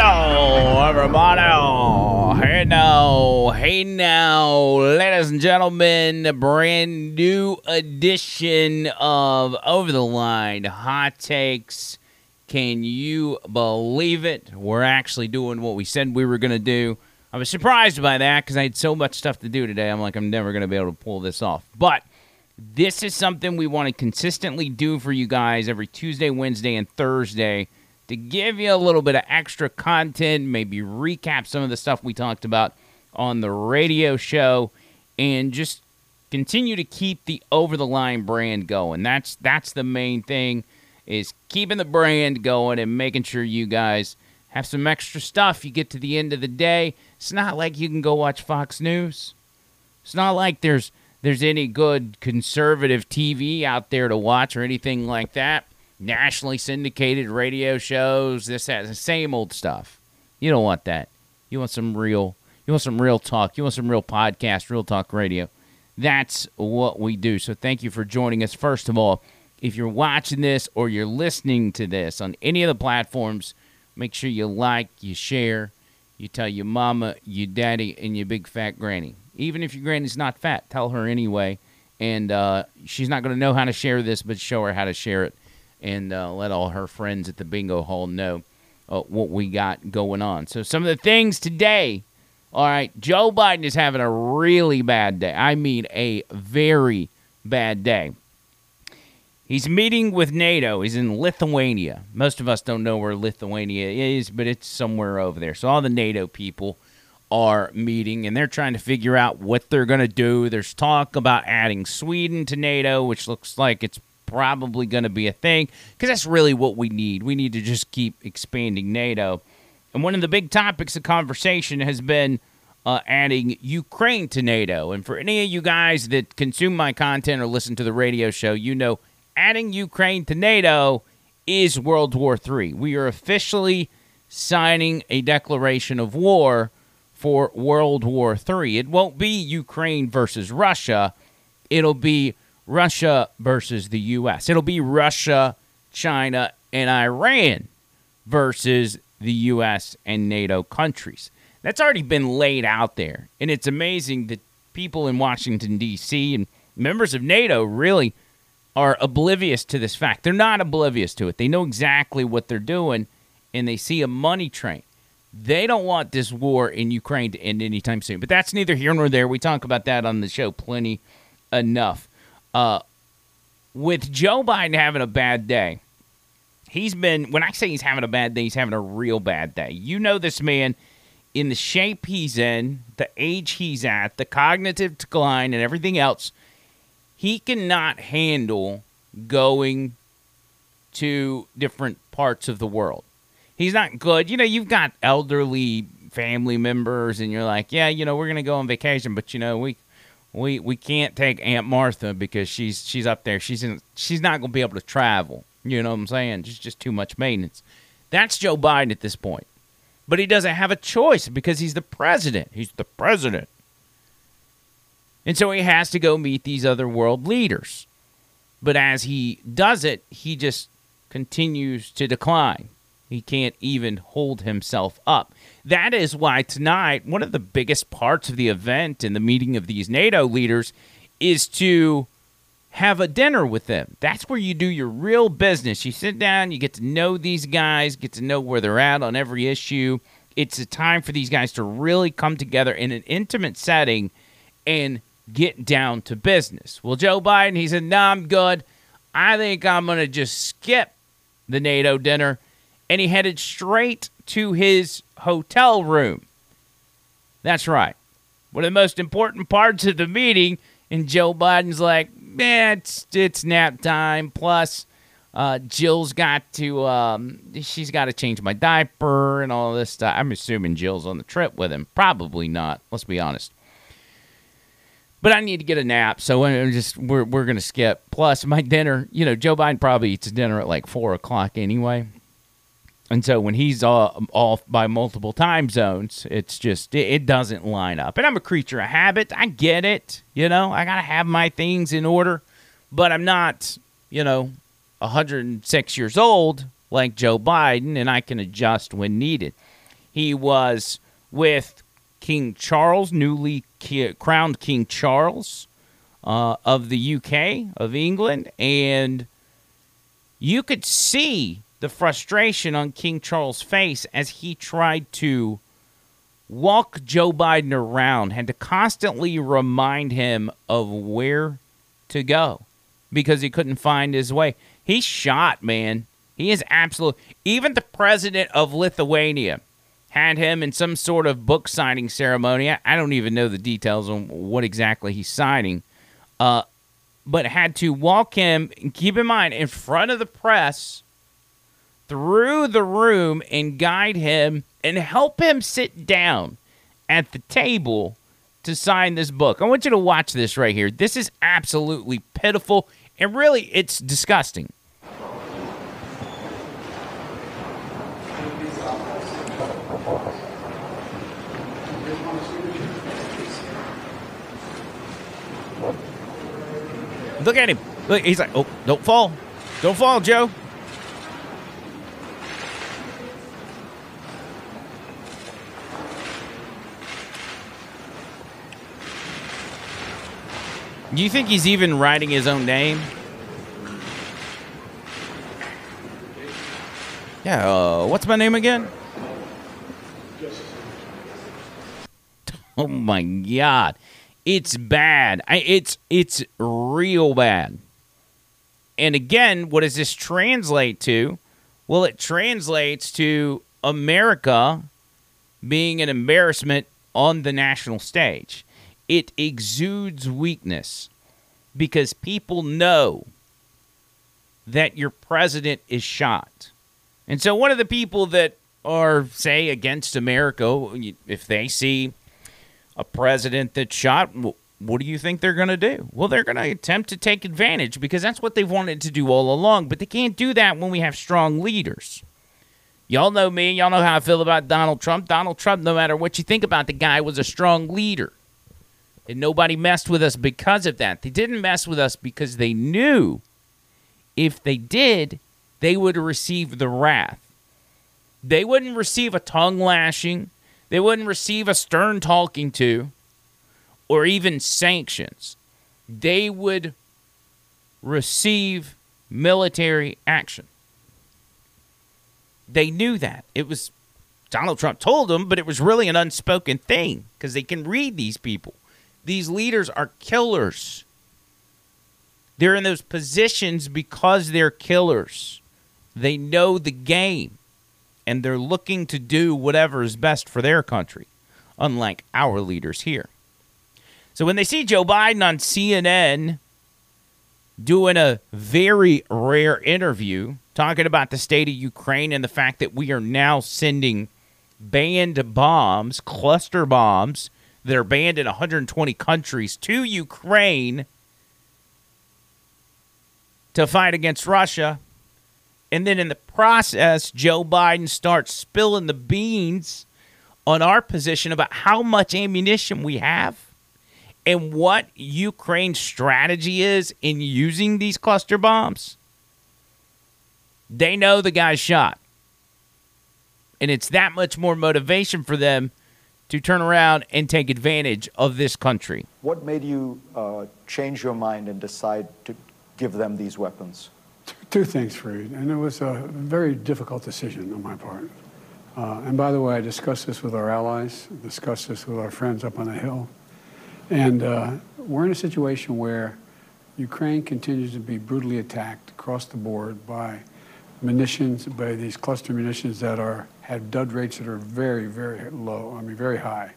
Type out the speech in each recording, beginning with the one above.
Hello, everybody. Hey now, hey now, ladies and gentlemen, a brand new edition of Over the Line Hot Takes. Can you believe it? We're actually doing what we said we were going to do. I was surprised by that because I had so much stuff to do today. I'm like, I'm never going to be able to pull this off. But this is something we want to consistently do for you guys every Tuesday, Wednesday, and Thursday to give you a little bit of extra content, maybe recap some of the stuff we talked about on the radio show, and just continue to keep the over the line brand going. That's that's the main thing is keeping the brand going and making sure you guys have some extra stuff. You get to the end of the day, it's not like you can go watch Fox News. It's not like there's there's any good conservative TV out there to watch or anything like that nationally syndicated radio shows, this, that, the same old stuff. You don't want that. You want some real, you want some real talk. You want some real podcast, real talk radio. That's what we do. So thank you for joining us. First of all, if you're watching this or you're listening to this on any of the platforms, make sure you like, you share, you tell your mama, your daddy, and your big fat granny. Even if your granny's not fat, tell her anyway. And uh, she's not going to know how to share this, but show her how to share it and uh, let all her friends at the bingo hall know uh, what we got going on. So, some of the things today. All right, Joe Biden is having a really bad day. I mean, a very bad day. He's meeting with NATO. He's in Lithuania. Most of us don't know where Lithuania is, but it's somewhere over there. So, all the NATO people are meeting and they're trying to figure out what they're going to do. There's talk about adding Sweden to NATO, which looks like it's probably going to be a thing because that's really what we need. We need to just keep expanding NATO. And one of the big topics of conversation has been uh, adding Ukraine to NATO. And for any of you guys that consume my content or listen to the radio show, you know adding Ukraine to NATO is World War III. We are officially signing a declaration of war for World War III. It won't be Ukraine versus Russia, it'll be Russia versus the U.S. It'll be Russia, China, and Iran versus the U.S. and NATO countries. That's already been laid out there. And it's amazing that people in Washington, D.C. and members of NATO really are oblivious to this fact. They're not oblivious to it. They know exactly what they're doing and they see a money train. They don't want this war in Ukraine to end anytime soon. But that's neither here nor there. We talk about that on the show plenty enough. Uh, with Joe Biden having a bad day, he's been, when I say he's having a bad day, he's having a real bad day. You know this man in the shape he's in, the age he's at, the cognitive decline, and everything else. He cannot handle going to different parts of the world. He's not good. You know, you've got elderly family members, and you're like, yeah, you know, we're going to go on vacation, but, you know, we we we can't take Aunt Martha because she's she's up there. She's in she's not going to be able to travel. You know what I'm saying? It's just too much maintenance. That's Joe Biden at this point. But he doesn't have a choice because he's the president. He's the president. And so he has to go meet these other world leaders. But as he does it, he just continues to decline. He can't even hold himself up. That is why tonight, one of the biggest parts of the event and the meeting of these NATO leaders is to have a dinner with them. That's where you do your real business. You sit down, you get to know these guys, get to know where they're at on every issue. It's a time for these guys to really come together in an intimate setting and get down to business. Well, Joe Biden, he said, No, I'm good. I think I'm going to just skip the NATO dinner and he headed straight to his hotel room. That's right. One of the most important parts of the meeting, and Joe Biden's like, man, it's, it's nap time. Plus, uh, Jill's got to, um, she's got to change my diaper and all this stuff. I'm assuming Jill's on the trip with him. Probably not. Let's be honest. But I need to get a nap, so we're just we're we're gonna skip. Plus, my dinner, you know, Joe Biden probably eats dinner at like four o'clock anyway. And so when he's off by multiple time zones, it's just, it, it doesn't line up. And I'm a creature of habit. I get it. You know, I got to have my things in order, but I'm not, you know, 106 years old like Joe Biden, and I can adjust when needed. He was with King Charles, newly crowned King Charles uh, of the UK, of England, and you could see the frustration on King Charles' face as he tried to walk Joe Biden around, had to constantly remind him of where to go because he couldn't find his way. He's shot, man. He is absolute. Even the president of Lithuania had him in some sort of book signing ceremony. I don't even know the details on what exactly he's signing, uh, but had to walk him. Keep in mind, in front of the press through the room and guide him and help him sit down at the table to sign this book. I want you to watch this right here. This is absolutely pitiful and really it's disgusting. Look at him. Look, he's like, oh, don't fall. Don't fall, Joe. Do you think he's even writing his own name? Yeah, uh, what's my name again? Oh my god. It's bad. I, it's it's real bad. And again, what does this translate to? Well, it translates to America being an embarrassment on the national stage it exudes weakness because people know that your president is shot. And so, one of the people that are, say, against America, if they see a president that's shot, what do you think they're going to do? Well, they're going to attempt to take advantage because that's what they've wanted to do all along. But they can't do that when we have strong leaders. Y'all know me. Y'all know how I feel about Donald Trump. Donald Trump, no matter what you think about the guy, was a strong leader. And nobody messed with us because of that. They didn't mess with us because they knew if they did, they would receive the wrath. They wouldn't receive a tongue lashing, they wouldn't receive a stern talking to, or even sanctions. They would receive military action. They knew that. It was Donald Trump told them, but it was really an unspoken thing because they can read these people. These leaders are killers. They're in those positions because they're killers. They know the game and they're looking to do whatever is best for their country, unlike our leaders here. So when they see Joe Biden on CNN doing a very rare interview talking about the state of Ukraine and the fact that we are now sending banned bombs, cluster bombs, that are banned in 120 countries to Ukraine to fight against Russia. And then in the process, Joe Biden starts spilling the beans on our position about how much ammunition we have and what Ukraine's strategy is in using these cluster bombs. They know the guy's shot. And it's that much more motivation for them to turn around and take advantage of this country. What made you uh, change your mind and decide to give them these weapons? Two things, Fareed, and it was a very difficult decision on my part. Uh, and by the way, I discussed this with our allies, discussed this with our friends up on the Hill. And uh, we're in a situation where Ukraine continues to be brutally attacked across the board by munitions, by these cluster munitions that are have dud rates that are very, very low, I mean, very high,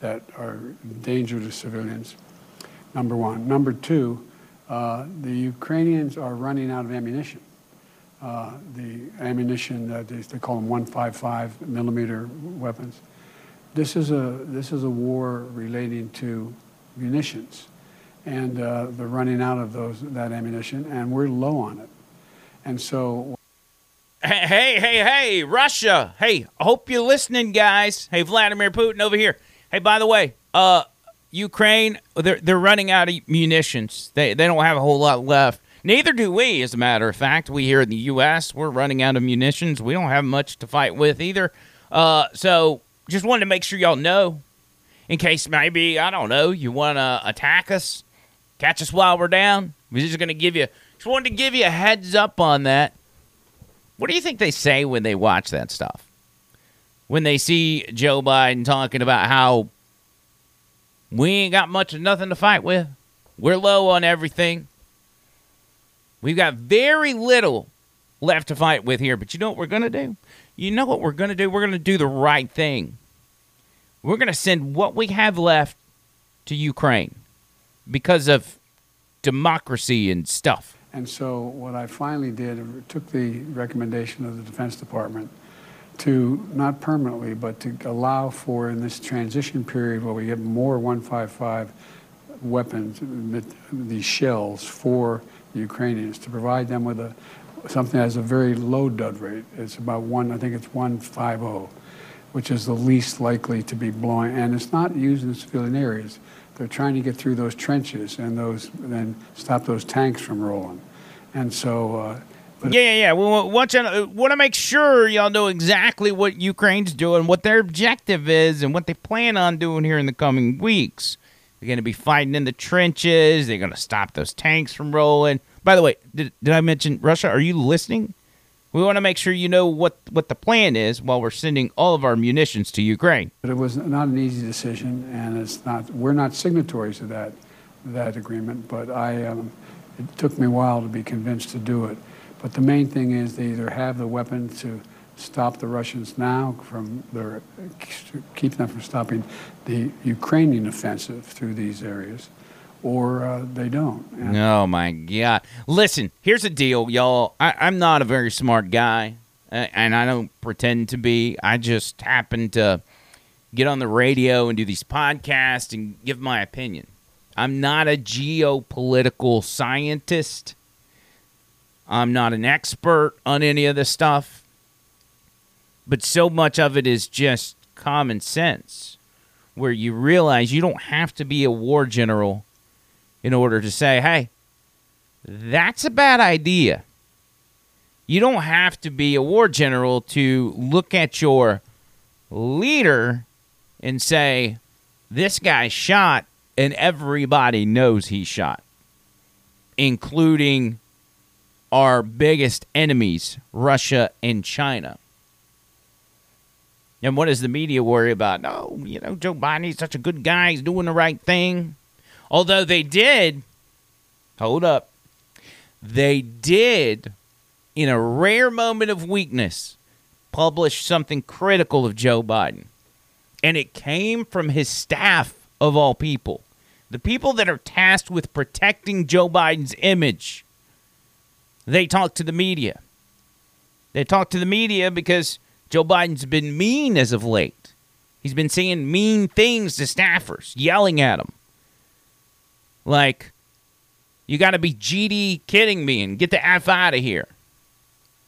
that are danger to civilians, number one. Number two, uh, the Ukrainians are running out of ammunition. Uh, the ammunition that they, they call them 155 millimeter weapons. This is a this is a war relating to munitions, and uh, they're running out of those that ammunition, and we're low on it, and so. Hey, hey, hey, Russia. Hey, I hope you're listening, guys. Hey, Vladimir Putin over here. Hey, by the way, uh, Ukraine, they're they're running out of munitions. They they don't have a whole lot left. Neither do we, as a matter of fact. We here in the U.S. we're running out of munitions. We don't have much to fight with either. Uh, so just wanted to make sure y'all know, in case maybe I don't know you want to attack us, catch us while we're down. We're just gonna give you. Just wanted to give you a heads up on that. What do you think they say when they watch that stuff? When they see Joe Biden talking about how we ain't got much of nothing to fight with, we're low on everything, we've got very little left to fight with here. But you know what we're going to do? You know what we're going to do? We're going to do the right thing. We're going to send what we have left to Ukraine because of democracy and stuff. And so what I finally did, took the recommendation of the Defense Department to not permanently, but to allow for in this transition period where we get more 155 weapons, these shells for the Ukrainians, to provide them with a something that has a very low dud rate. It's about one, I think it's 150, which is the least likely to be blowing, and it's not used in civilian areas. They're trying to get through those trenches and those, then stop those tanks from rolling. And so, uh, yeah, yeah, yeah. We want to want to make sure y'all know exactly what Ukraine's doing, what their objective is, and what they plan on doing here in the coming weeks. They're going to be fighting in the trenches. They're going to stop those tanks from rolling. By the way, did, did I mention Russia? Are you listening? We want to make sure you know what, what the plan is while we're sending all of our munitions to Ukraine. But it was not an easy decision, and it's not. We're not signatories to that that agreement. But I, um, it took me a while to be convinced to do it. But the main thing is they either have the weapon to stop the Russians now from their keep them from stopping the Ukrainian offensive through these areas, or uh, they don't. And oh my God! Listen, here's the deal, y'all. I, I'm not a very smart guy, and I don't pretend to be. I just happen to get on the radio and do these podcasts and give my opinion. I'm not a geopolitical scientist. I'm not an expert on any of this stuff. But so much of it is just common sense, where you realize you don't have to be a war general in order to say, hey, that's a bad idea. You don't have to be a war general to look at your leader and say, this guy shot, and everybody knows he shot, including our biggest enemies, Russia and China. And what does the media worry about? No, you know, Joe Biden, he's such a good guy. He's doing the right thing. Although they did, hold up, they did, in a rare moment of weakness, publish something critical of Joe Biden. And it came from his staff, of all people. The people that are tasked with protecting Joe Biden's image. They talk to the media. They talk to the media because Joe Biden's been mean as of late. He's been saying mean things to staffers, yelling at them. Like, you got to be GD kidding me and get the F out of here.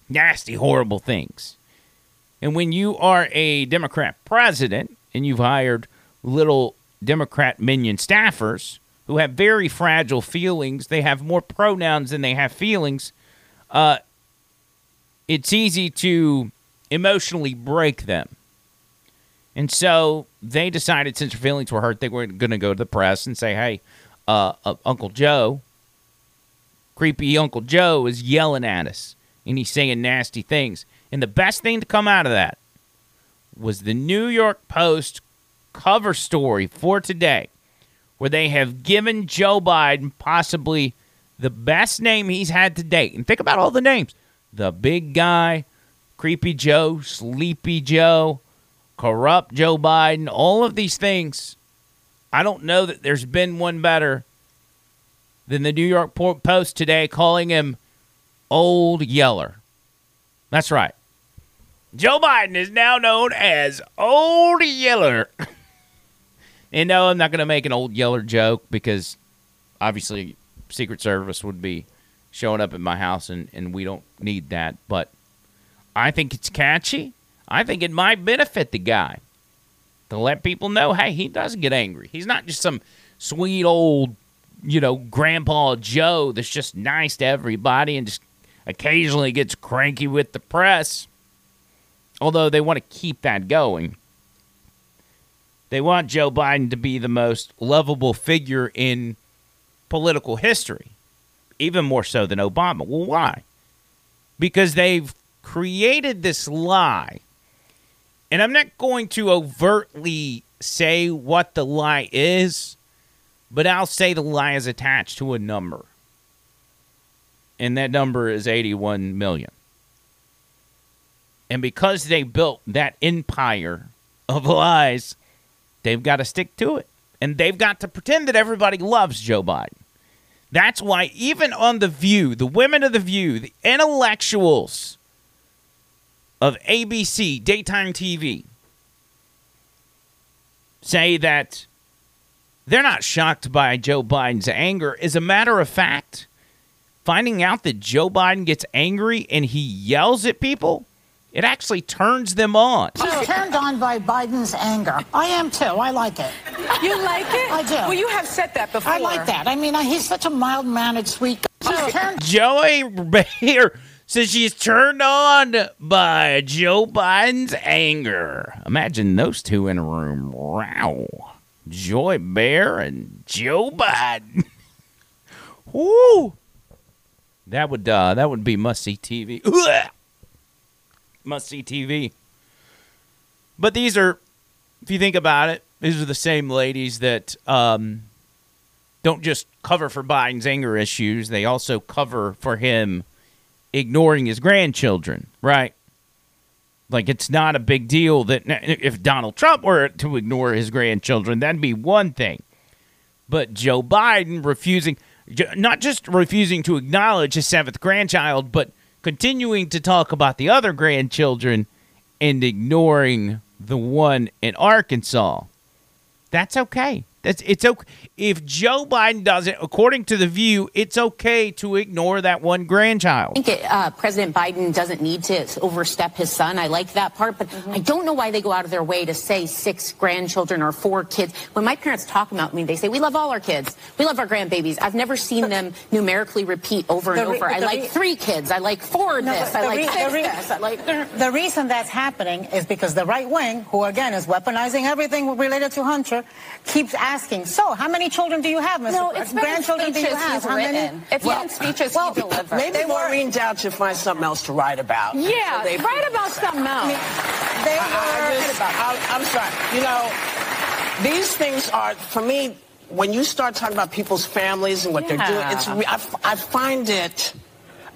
Nasty, horrible things. And when you are a Democrat president and you've hired little Democrat minion staffers who have very fragile feelings, they have more pronouns than they have feelings, uh, it's easy to emotionally break them. And so they decided, since their feelings were hurt, they were going to go to the press and say, hey, uh, uh, Uncle Joe, creepy Uncle Joe, is yelling at us and he's saying nasty things. And the best thing to come out of that was the New York Post cover story for today, where they have given Joe Biden possibly the best name he's had to date. And think about all the names the big guy, creepy Joe, sleepy Joe, corrupt Joe Biden, all of these things I don't know that there's been one better than the New York Post today calling him Old Yeller. That's right. Joe Biden is now known as Old Yeller. and no, I'm not going to make an Old Yeller joke because obviously Secret Service would be showing up at my house and, and we don't need that. But I think it's catchy. I think it might benefit the guy to let people know, hey, he doesn't get angry. He's not just some sweet old, you know, grandpa Joe that's just nice to everybody and just occasionally gets cranky with the press. Although they want to keep that going. They want Joe Biden to be the most lovable figure in political history, even more so than Obama. Well, why? Because they've created this lie. And I'm not going to overtly say what the lie is, but I'll say the lie is attached to a number. And that number is 81 million. And because they built that empire of lies, they've got to stick to it. And they've got to pretend that everybody loves Joe Biden. That's why, even on The View, the women of The View, the intellectuals of ABC, daytime TV, say that they're not shocked by Joe Biden's anger. As a matter of fact, finding out that Joe Biden gets angry and he yells at people it actually turns them on. She's turned on by Biden's anger. I am too. I like it. You like it? I do. Well, you have said that before. I like that. I mean, he's such a mild mannered, sweet guy. She's turned Joy Behar says she's turned on by Joe Biden's anger. Imagine those two in a room. Wow. Joy Behar and Joe Biden. Woo! That would uh, that would be must see TV. Ugh! Must see TV. But these are, if you think about it, these are the same ladies that um, don't just cover for Biden's anger issues; they also cover for him ignoring his grandchildren, right? Like it's not a big deal that if Donald Trump were to ignore his grandchildren, that'd be one thing. But Joe Biden refusing, not just refusing to acknowledge his seventh grandchild, but continuing to talk about the other grandchildren and ignoring the one in Arkansas. That's okay. That's it's okay. If Joe Biden does it, according to the View, it's okay to ignore that one grandchild. I think it, uh, President Biden doesn't need to overstep his son. I like that part, but mm-hmm. I don't know why they go out of their way to say six grandchildren or four kids. When my parents talk about me, they say we love all our kids, we love our grandbabies. I've never seen them numerically repeat over and re- over. I like re- three kids. I like four no, this. I like re- six re- this. I like. The reason that's happening is because the right wing, who again is weaponizing everything related to Hunter, keeps asking. So how many children do you have, Mr. No, it's grandchildren do you have? How many? It's well, speeches well, he delivered. Maybe they Maureen Dowd should find something else to write about. Yeah, so write about something else. they I, I just, I, I'm sorry. You know, these things are, for me, when you start talking about people's families and what yeah. they're doing, it's, I, I find it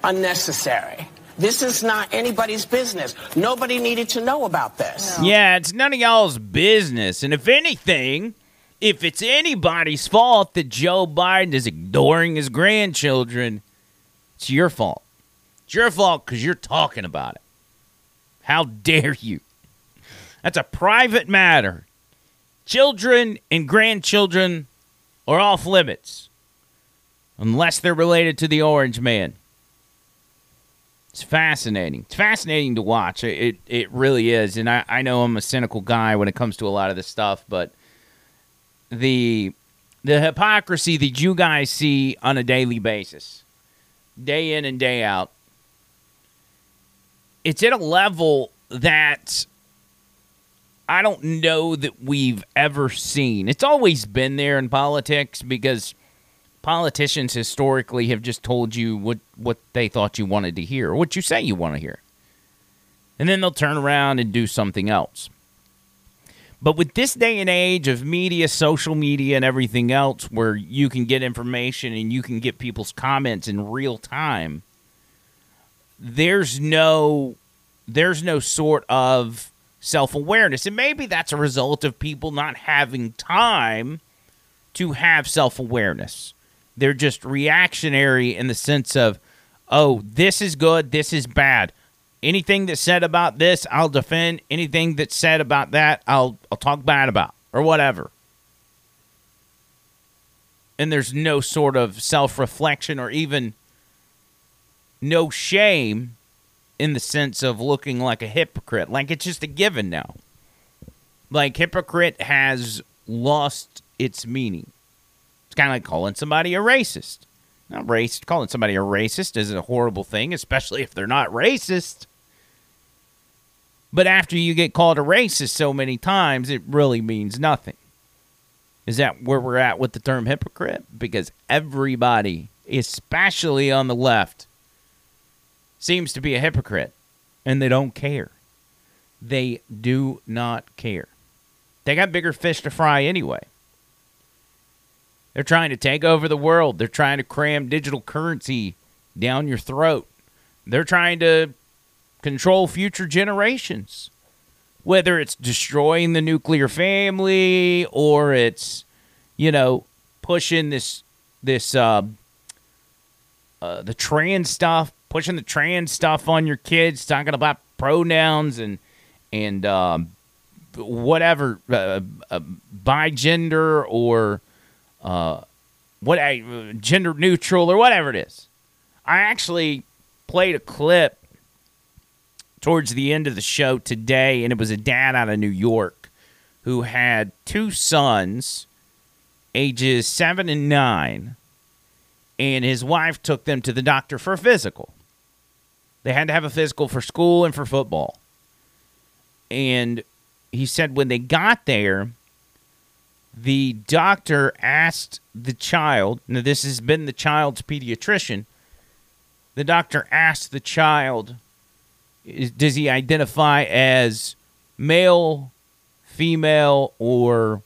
unnecessary. This is not anybody's business. Nobody needed to know about this. No. Yeah, it's none of y'all's business. And if anything, if it's anybody's fault that Joe Biden is ignoring his grandchildren, it's your fault. It's your fault because you're talking about it. How dare you? That's a private matter. Children and grandchildren are off limits unless they're related to the Orange Man. It's fascinating. It's fascinating to watch. It, it, it really is. And I, I know I'm a cynical guy when it comes to a lot of this stuff, but the the hypocrisy that you guys see on a daily basis, day in and day out, it's at a level that I don't know that we've ever seen. It's always been there in politics because politicians historically have just told you what, what they thought you wanted to hear, or what you say you want to hear. And then they'll turn around and do something else. But with this day and age of media, social media, and everything else, where you can get information and you can get people's comments in real time, there's no there's no sort of self awareness. And maybe that's a result of people not having time to have self awareness. They're just reactionary in the sense of, oh, this is good, this is bad anything that's said about this, I'll defend. Anything that's said about that, I'll I'll talk bad about or whatever. And there's no sort of self-reflection or even no shame in the sense of looking like a hypocrite. Like it's just a given now. Like hypocrite has lost its meaning. It's kind of like calling somebody a racist. Not racist. Calling somebody a racist is a horrible thing, especially if they're not racist. But after you get called a racist so many times, it really means nothing. Is that where we're at with the term hypocrite? Because everybody, especially on the left, seems to be a hypocrite and they don't care. They do not care. They got bigger fish to fry anyway. They're trying to take over the world. They're trying to cram digital currency down your throat. They're trying to control future generations. Whether it's destroying the nuclear family or it's, you know, pushing this this uh, uh, the trans stuff, pushing the trans stuff on your kids, talking about pronouns and and um, whatever uh, uh, by gender or uh, what uh, gender neutral or whatever it is. I actually played a clip towards the end of the show today, and it was a dad out of New York who had two sons, ages seven and nine, and his wife took them to the doctor for a physical. They had to have a physical for school and for football. And he said when they got there, the doctor asked the child, now this has been the child's pediatrician, the doctor asked the child, does he identify as male, female, or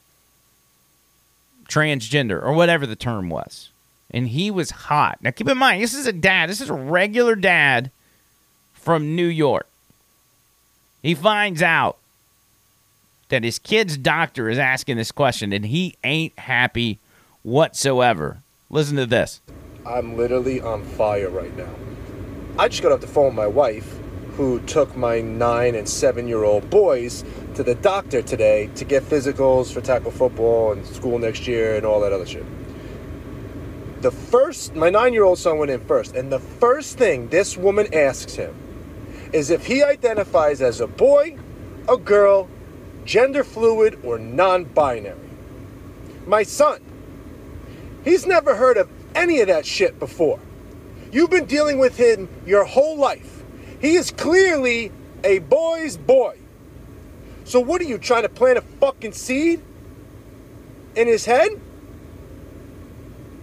transgender, or whatever the term was? And he was hot. Now keep in mind, this is a dad, this is a regular dad from New York. He finds out that his kid's doctor is asking this question and he ain't happy whatsoever. Listen to this. I'm literally on fire right now. I just got off the phone with my wife, who took my nine and seven year old boys to the doctor today to get physicals for tackle football and school next year and all that other shit. The first, my nine year old son went in first, and the first thing this woman asks him is if he identifies as a boy, a girl, gender fluid, or non binary. My son, he's never heard of any of that shit before. You've been dealing with him your whole life. He is clearly a boy's boy. So, what are you trying to plant a fucking seed in his head?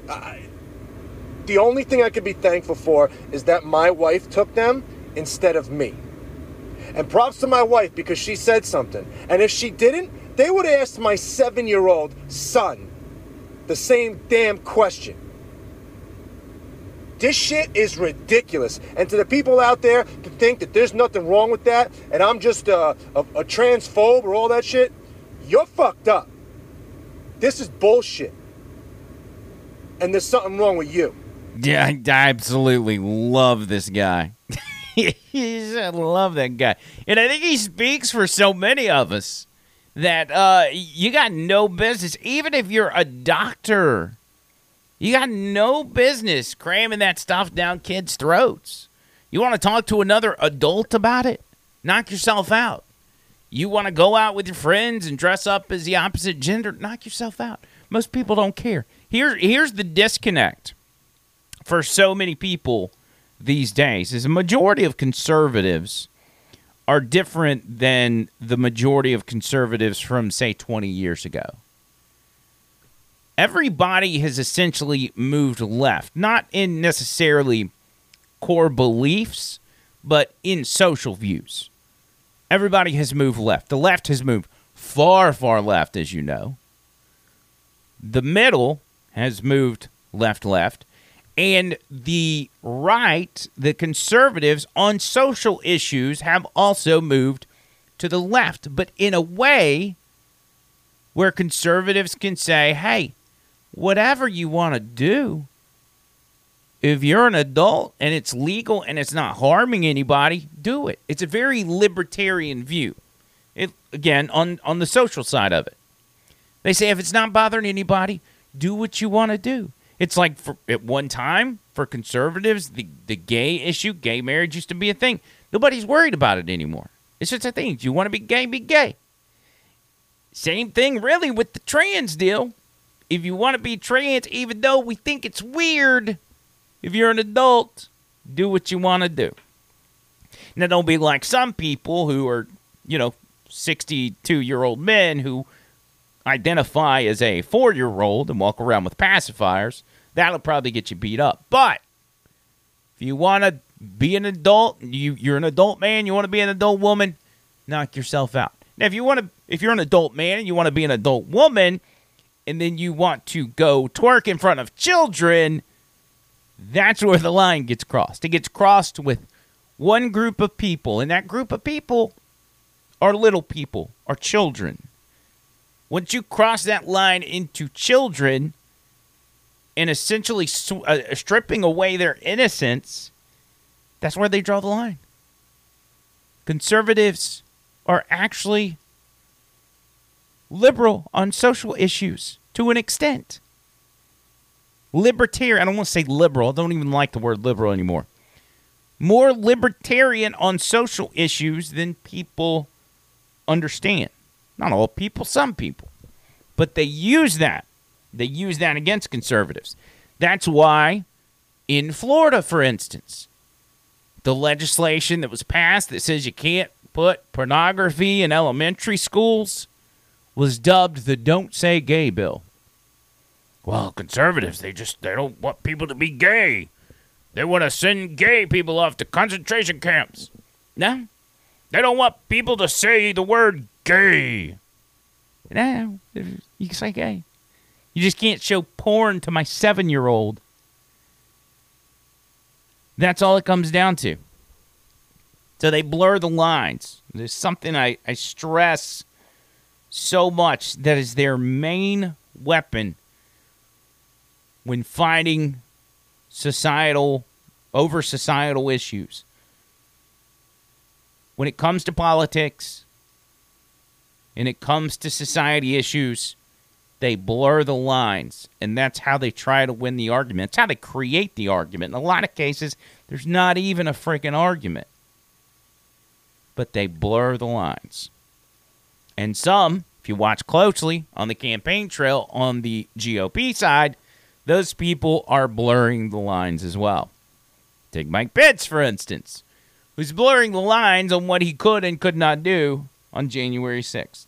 I, the only thing I could be thankful for is that my wife took them instead of me. And props to my wife because she said something. And if she didn't, they would asked my seven year old son the same damn question. This shit is ridiculous. And to the people out there to think that there's nothing wrong with that and I'm just a, a, a transphobe or all that shit, you're fucked up. This is bullshit. And there's something wrong with you. Yeah, I absolutely love this guy. I love that guy. And I think he speaks for so many of us that uh, you got no business, even if you're a doctor, you got no business cramming that stuff down kids' throats. You want to talk to another adult about it? Knock yourself out. You want to go out with your friends and dress up as the opposite gender? Knock yourself out. Most people don't care. Here, here's the disconnect for so many people these days is a majority of conservatives are different than the majority of conservatives from say 20 years ago. Everybody has essentially moved left, not in necessarily core beliefs, but in social views. Everybody has moved left. The left has moved far, far left, as you know. The middle has moved left, left. And the right, the conservatives on social issues have also moved to the left, but in a way where conservatives can say, hey, whatever you want to do, if you're an adult and it's legal and it's not harming anybody, do it. It's a very libertarian view. It, again, on, on the social side of it. They say if it's not bothering anybody, do what you want to do. It's like for, at one time for conservatives, the, the gay issue, gay marriage used to be a thing. Nobody's worried about it anymore. It's just a thing. If you want to be gay, be gay. Same thing, really, with the trans deal. If you want to be trans, even though we think it's weird, if you're an adult, do what you want to do. Now, don't be like some people who are, you know, 62 year old men who identify as a four year old and walk around with pacifiers. That'll probably get you beat up. But if you want to be an adult, you, you're an adult man, you want to be an adult woman, knock yourself out. Now, if you want to, if you're an adult man and you want to be an adult woman, and then you want to go twerk in front of children, that's where the line gets crossed. It gets crossed with one group of people, and that group of people are little people, are children. Once you cross that line into children and essentially sw- uh, stripping away their innocence, that's where they draw the line. Conservatives are actually liberal on social issues to an extent. Libertarian, I don't want to say liberal, I don't even like the word liberal anymore. More libertarian on social issues than people understand. Not all people, some people. But they use that. They use that against conservatives. That's why in Florida, for instance, the legislation that was passed that says you can't put pornography in elementary schools was dubbed the Don't Say Gay Bill. Well, conservatives, they just they don't want people to be gay. They want to send gay people off to concentration camps. No. They don't want people to say the word gay. No, you can say gay. You just can't show porn to my seven year old. That's all it comes down to. So they blur the lines. There's something I, I stress so much that is their main weapon when fighting societal over societal issues. When it comes to politics and it comes to society issues, they blur the lines. And that's how they try to win the argument. That's how they create the argument. In a lot of cases, there's not even a freaking argument. But they blur the lines. And some, if you watch closely on the campaign trail on the GOP side, those people are blurring the lines as well. Take Mike Pence, for instance, who's blurring the lines on what he could and could not do on January 6th.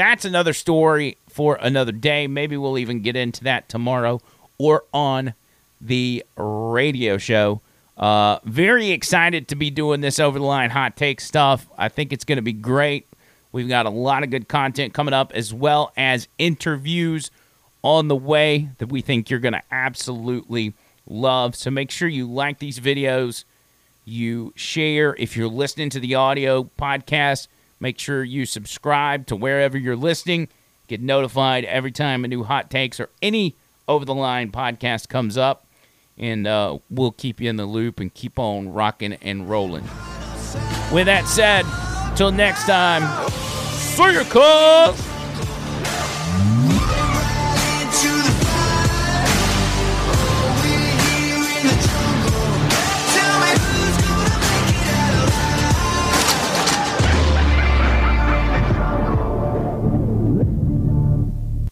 That's another story for another day. Maybe we'll even get into that tomorrow or on the radio show. Uh, very excited to be doing this over the line hot take stuff. I think it's going to be great. We've got a lot of good content coming up, as well as interviews on the way that we think you're going to absolutely love. So make sure you like these videos, you share. If you're listening to the audio podcast, make sure you subscribe to wherever you're listening. Get notified every time a new hot takes or any over the line podcast comes up. And uh, we'll keep you in the loop and keep on rocking and rolling. With that said, till next time, see you, cuz!